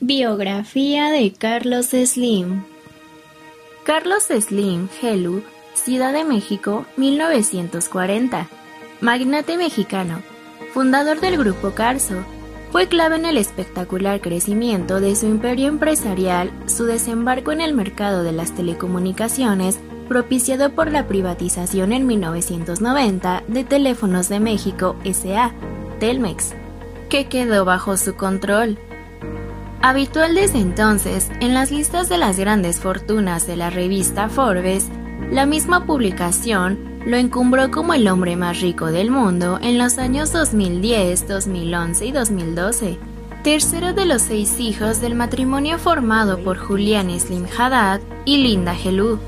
Biografía de Carlos Slim Carlos Slim Helu, Ciudad de México, 1940. Magnate mexicano, fundador del Grupo Carso, fue clave en el espectacular crecimiento de su imperio empresarial, su desembarco en el mercado de las telecomunicaciones, propiciado por la privatización en 1990 de Teléfonos de México SA, Telmex, que quedó bajo su control. Habitual desde entonces en las listas de las grandes fortunas de la revista Forbes, la misma publicación lo encumbró como el hombre más rico del mundo en los años 2010, 2011 y 2012. Tercero de los seis hijos del matrimonio formado por Julián Slim Haddad y Linda Gelú,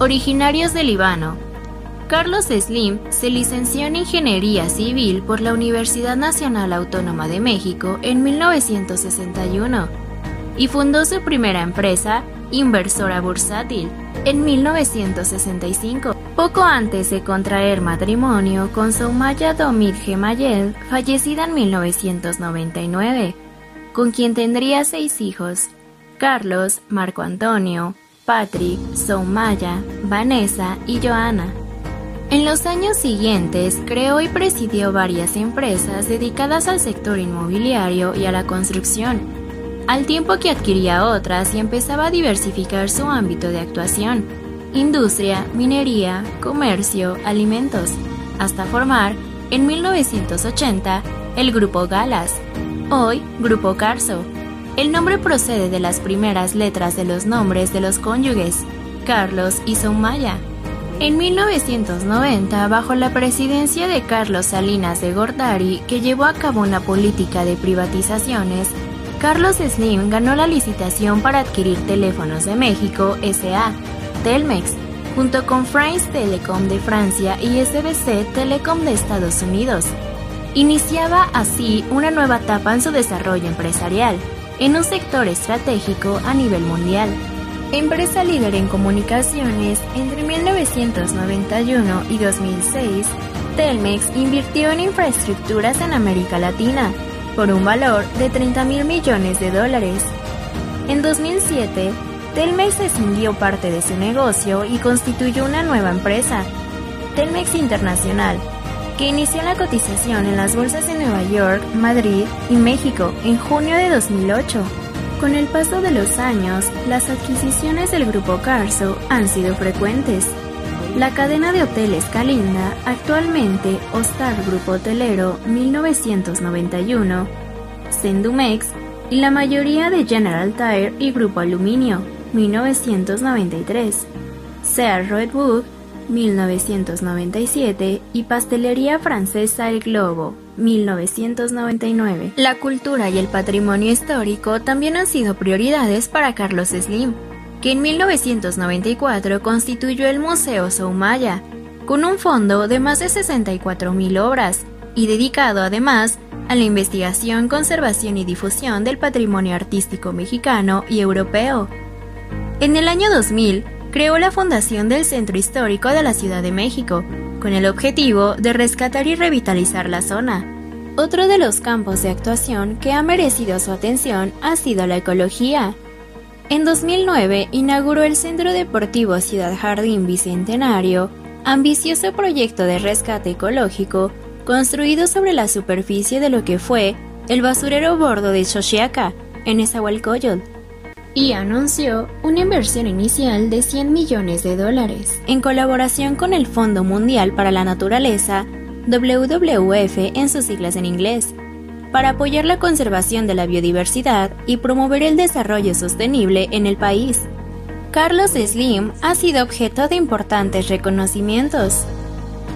originarios de Líbano, Carlos Slim se licenció en Ingeniería Civil por la Universidad Nacional Autónoma de México en 1961 y fundó su primera empresa, Inversora Bursátil, en 1965, poco antes de contraer matrimonio con Soumaya Domit Gemayel, fallecida en 1999, con quien tendría seis hijos, Carlos, Marco Antonio, Patrick, Soumaya, Vanessa y Joana. En los años siguientes creó y presidió varias empresas dedicadas al sector inmobiliario y a la construcción, al tiempo que adquiría otras y empezaba a diversificar su ámbito de actuación, industria, minería, comercio, alimentos, hasta formar, en 1980, el Grupo Galas, hoy Grupo Carso. El nombre procede de las primeras letras de los nombres de los cónyuges, Carlos y Soumaya. En 1990, bajo la presidencia de Carlos Salinas de Gortari, que llevó a cabo una política de privatizaciones, Carlos Slim ganó la licitación para adquirir Teléfonos de México SA, Telmex, junto con France Telecom de Francia y SBC Telecom de Estados Unidos. Iniciaba así una nueva etapa en su desarrollo empresarial, en un sector estratégico a nivel mundial. Empresa líder en comunicaciones, entre 1991 y 2006, Telmex invirtió en infraestructuras en América Latina por un valor de 30 mil millones de dólares. En 2007, Telmex escindió parte de su negocio y constituyó una nueva empresa, Telmex Internacional, que inició la cotización en las bolsas de Nueva York, Madrid y México en junio de 2008. Con el paso de los años, las adquisiciones del grupo Carso han sido frecuentes. La cadena de hoteles Calinda, actualmente Ostar Grupo Hotelero 1991, Sendumex y la mayoría de General Tire y Grupo Aluminio 1993, Sears Redwood 1997 y Pastelería Francesa El Globo 1999. La cultura y el patrimonio histórico también han sido prioridades para Carlos Slim, que en 1994 constituyó el Museo Soumaya, con un fondo de más de 64.000 obras y dedicado además a la investigación, conservación y difusión del patrimonio artístico mexicano y europeo. En el año 2000, creó la fundación del Centro Histórico de la Ciudad de México, con el objetivo de rescatar y revitalizar la zona. Otro de los campos de actuación que ha merecido su atención ha sido la ecología. En 2009 inauguró el Centro Deportivo Ciudad Jardín Bicentenario, ambicioso proyecto de rescate ecológico construido sobre la superficie de lo que fue el basurero bordo de Xochiaca, en Esahualcoyotl, y anunció una inversión inicial de 100 millones de dólares, en colaboración con el Fondo Mundial para la Naturaleza, WWF en sus siglas en inglés, para apoyar la conservación de la biodiversidad y promover el desarrollo sostenible en el país. Carlos Slim ha sido objeto de importantes reconocimientos.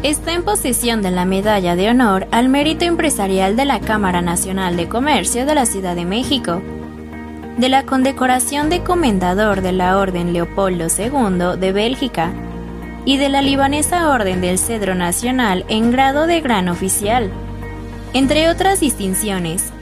Está en posesión de la Medalla de Honor al Mérito Empresarial de la Cámara Nacional de Comercio de la Ciudad de México, de la condecoración de Comendador de la Orden Leopoldo II de Bélgica y de la libanesa Orden del Cedro Nacional en grado de gran oficial, entre otras distinciones.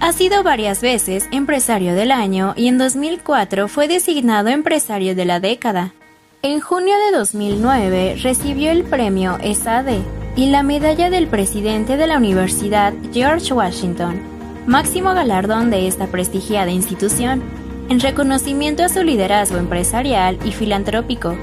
Ha sido varias veces empresario del año y en 2004 fue designado empresario de la década. En junio de 2009 recibió el premio ESADE y la medalla del presidente de la Universidad George Washington máximo galardón de esta prestigiada institución, en reconocimiento a su liderazgo empresarial y filantrópico.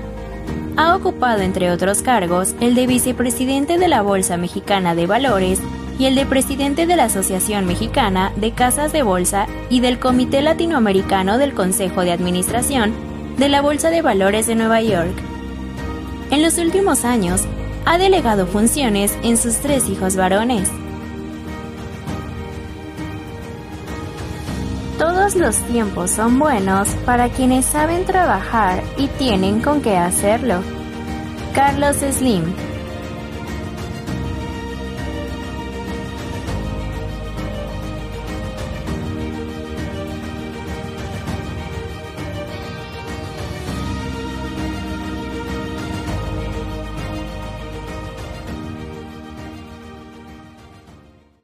Ha ocupado, entre otros cargos, el de vicepresidente de la Bolsa Mexicana de Valores y el de presidente de la Asociación Mexicana de Casas de Bolsa y del Comité Latinoamericano del Consejo de Administración de la Bolsa de Valores de Nueva York. En los últimos años, ha delegado funciones en sus tres hijos varones. Todos los tiempos son buenos para quienes saben trabajar y tienen con qué hacerlo. Carlos Slim